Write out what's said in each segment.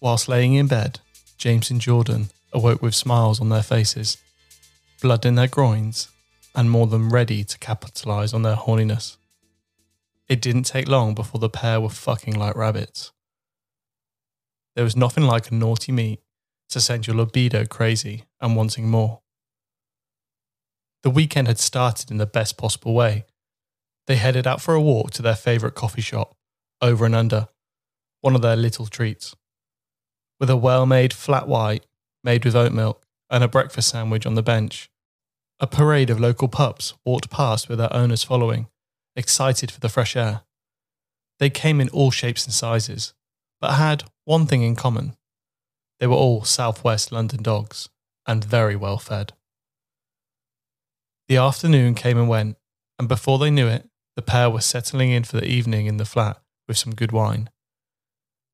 Whilst laying in bed, James and Jordan awoke with smiles on their faces, blood in their groins, and more than ready to capitalise on their horniness. It didn't take long before the pair were fucking like rabbits. There was nothing like a naughty meat to send your libido crazy and wanting more. The weekend had started in the best possible way. They headed out for a walk to their favourite coffee shop, over and under, one of their little treats. With a well made flat white, made with oat milk, and a breakfast sandwich on the bench, a parade of local pups walked past with their owners following, excited for the fresh air. They came in all shapes and sizes, but had one thing in common. They were all southwest London dogs and very well fed. The afternoon came and went, and before they knew it, the pair were settling in for the evening in the flat with some good wine.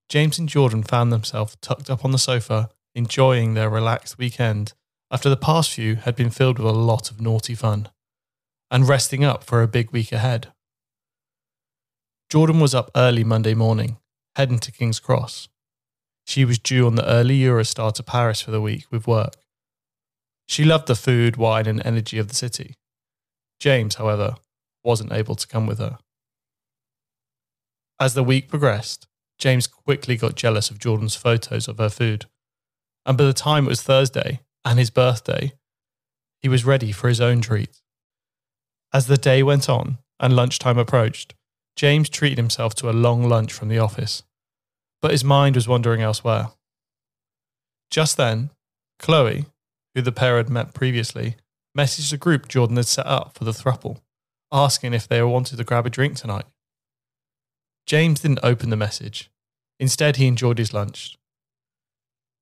James and Jordan found themselves tucked up on the sofa, enjoying their relaxed weekend after the past few had been filled with a lot of naughty fun, and resting up for a big week ahead. Jordan was up early Monday morning, heading to King's Cross. She was due on the early Eurostar to Paris for the week with work. She loved the food, wine, and energy of the city. James, however, wasn't able to come with her. As the week progressed, James quickly got jealous of Jordan's photos of her food. And by the time it was Thursday and his birthday, he was ready for his own treat. As the day went on and lunchtime approached, James treated himself to a long lunch from the office, but his mind was wandering elsewhere. Just then, Chloe, who the pair had met previously, messaged the group Jordan had set up for the thruple, asking if they wanted to grab a drink tonight. James didn't open the message. Instead, he enjoyed his lunch.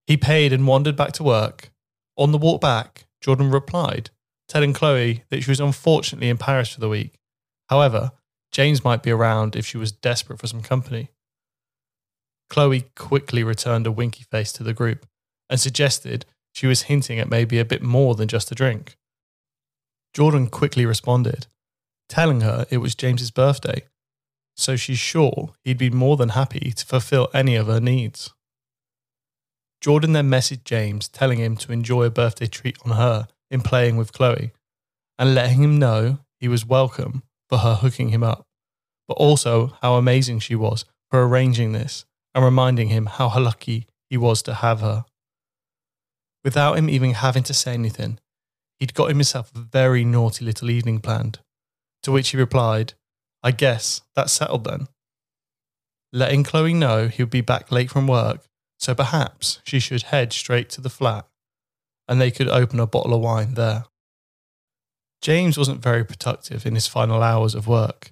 He paid and wandered back to work. On the walk back, Jordan replied, telling Chloe that she was unfortunately in Paris for the week. However, James might be around if she was desperate for some company. Chloe quickly returned a winky face to the group and suggested she was hinting at maybe a bit more than just a drink. Jordan quickly responded, telling her it was James's birthday so she's sure he'd be more than happy to fulfill any of her needs. Jordan then messaged James telling him to enjoy a birthday treat on her in playing with Chloe and letting him know he was welcome for her hooking him up, but also how amazing she was for arranging this and reminding him how lucky he was to have her. Without him even having to say anything, he'd got himself a very naughty little evening planned, to which he replied, I guess that's settled then. Letting Chloe know he would be back late from work, so perhaps she should head straight to the flat and they could open a bottle of wine there. James wasn't very productive in his final hours of work.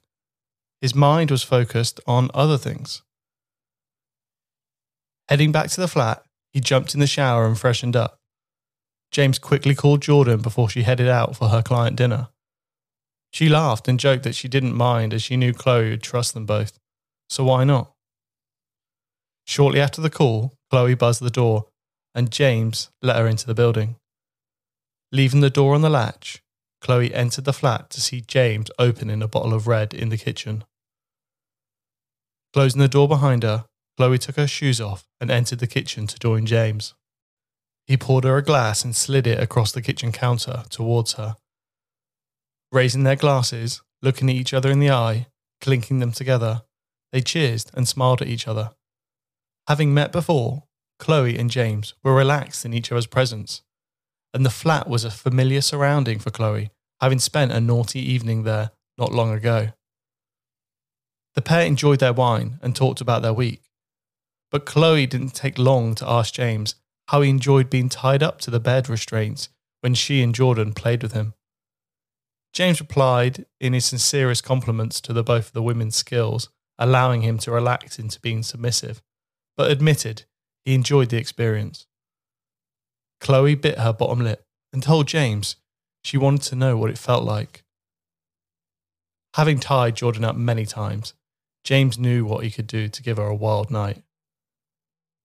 His mind was focused on other things. Heading back to the flat, he jumped in the shower and freshened up. James quickly called Jordan before she headed out for her client dinner. She laughed and joked that she didn't mind as she knew Chloe would trust them both. So why not? Shortly after the call, Chloe buzzed the door and James let her into the building. Leaving the door on the latch, Chloe entered the flat to see James opening a bottle of red in the kitchen. Closing the door behind her, Chloe took her shoes off and entered the kitchen to join James. He poured her a glass and slid it across the kitchen counter towards her Raising their glasses, looking at each other in the eye, clinking them together, they cheered and smiled at each other. Having met before, Chloe and James were relaxed in each other's presence, and the flat was a familiar surrounding for Chloe, having spent a naughty evening there not long ago. The pair enjoyed their wine and talked about their week, but Chloe didn't take long to ask James how he enjoyed being tied up to the bed restraints when she and Jordan played with him. James replied in his sincerest compliments to the both of the women's skills, allowing him to relax into being submissive, but admitted he enjoyed the experience. Chloe bit her bottom lip and told James she wanted to know what it felt like. Having tied Jordan up many times, James knew what he could do to give her a wild night.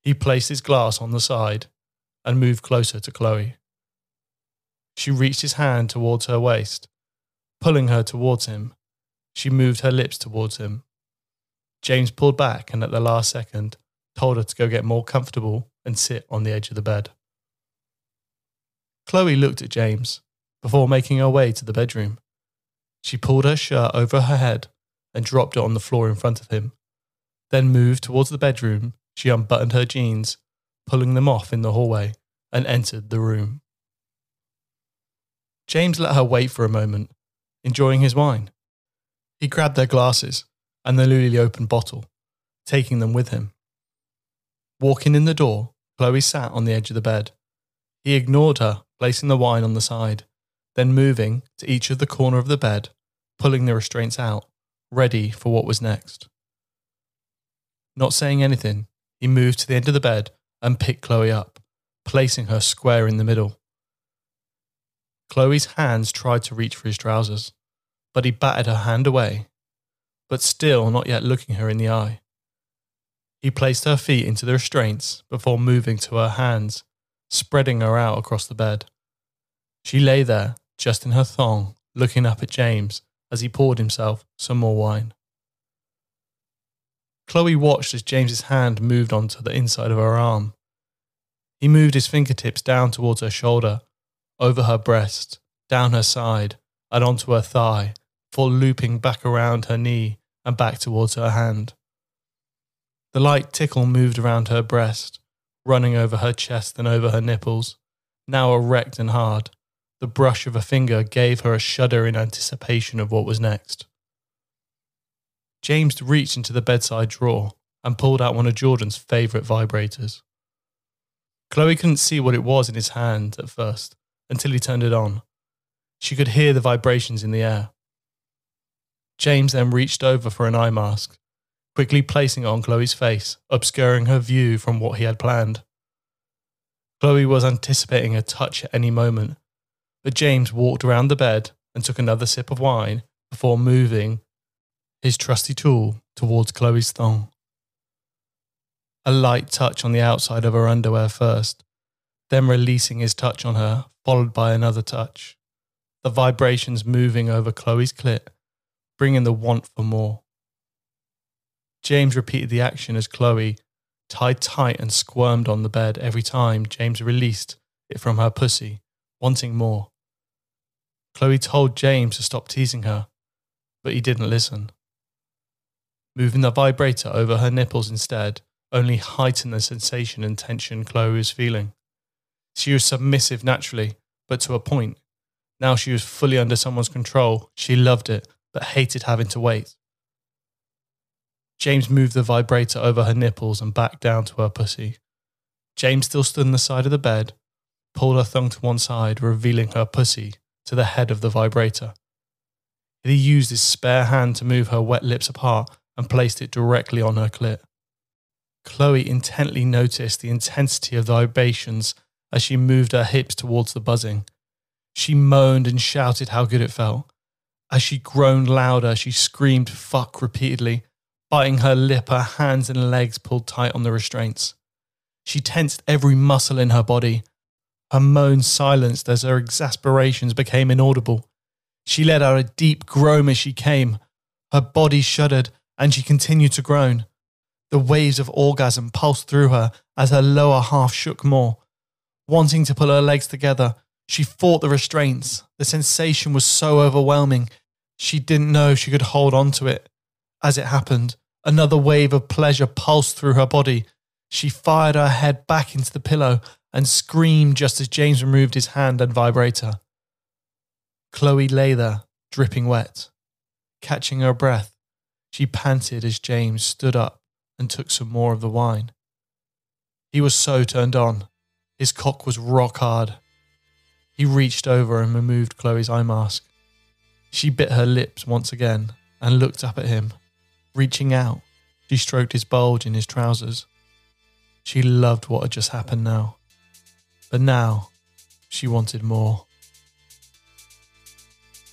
He placed his glass on the side and moved closer to Chloe. She reached his hand towards her waist Pulling her towards him, she moved her lips towards him. James pulled back and at the last second told her to go get more comfortable and sit on the edge of the bed. Chloe looked at James before making her way to the bedroom. She pulled her shirt over her head and dropped it on the floor in front of him. Then moved towards the bedroom. She unbuttoned her jeans, pulling them off in the hallway, and entered the room. James let her wait for a moment, enjoying his wine. He grabbed their glasses and the newly opened bottle, taking them with him. Walking in the door, Chloe sat on the edge of the bed. He ignored her, placing the wine on the side, then moving to each of the corner of the bed, pulling the restraints out, ready for what was next. Not saying anything, he moved to the end of the bed and picked Chloe up, placing her square in the middle. Chloe's hands tried to reach for his trousers, but he batted her hand away, but still not yet looking her in the eye. He placed her feet into the restraints before moving to her hands, spreading her out across the bed. She lay there, just in her thong, looking up at James as he poured himself some more wine. Chloe watched as James's hand moved onto the inside of her arm. He moved his fingertips down towards her shoulder, over her breast, down her side, and onto her thigh, before looping back around her knee and back towards her hand. The light tickle moved around her breast, running over her chest and over her nipples, now erect and hard. The brush of a finger gave her a shudder in anticipation of what was next. James reached into the bedside drawer and pulled out one of Jordan's favourite vibrators. Chloe couldn't see what it was in his hand at first until he turned it on. She could hear the vibrations in the air. James then reached over for an eye mask, quickly placing it on Chloe's face, obscuring her view from what he had planned. Chloe was anticipating a touch at any moment, but James walked around the bed and took another sip of wine before moving his trusty tool towards Chloe's thong. A light touch on the outside of her underwear first, then releasing his touch on her, followed by another touch. The vibrations moving over Chloe's clit, bringing the want for more. James repeated the action as Chloe tied tight and squirmed on the bed every time James released it from her pussy, wanting more. Chloe told James to stop teasing her, but he didn't listen. Moving the vibrator over her nipples instead only heightened the sensation and tension Chloe was feeling. She was submissive naturally, but to a point. Now she was fully under someone's control. She loved it, but hated having to wait. James moved the vibrator over her nipples and back down to her pussy. James still stood on the side of the bed, pulled her thumb to one side, revealing her pussy to the head of the vibrator. He used his spare hand to move her wet lips apart and placed it directly on her clit. Chloe intently noticed the intensity of the vibrations as she moved her hips towards the buzzing. She moaned and shouted how good it felt. As she groaned louder, she screamed fuck repeatedly, biting her lip, her hands and legs pulled tight on the restraints. She tensed every muscle in her body. Her moans silenced as her exasperations became inaudible. She let out a deep groan as she came. Her body shuddered and she continued to groan. The waves of orgasm pulsed through her as her lower half shook more. Wanting to pull her legs together, she fought the restraints. The sensation was so overwhelming, she didn't know she could hold on to it. As it happened, another wave of pleasure pulsed through her body. She fired her head back into the pillow and screamed just as James removed his hand and vibrator. Chloe lay there, dripping wet. Catching her breath, she panted as James stood up and took some more of the wine. He was so turned on. His cock was rock hard. He reached over and removed Chloe's eye mask. She bit her lips once again and looked up at him. Reaching out, she stroked his bulge in his trousers. She loved what had just happened now. But now, she wanted more.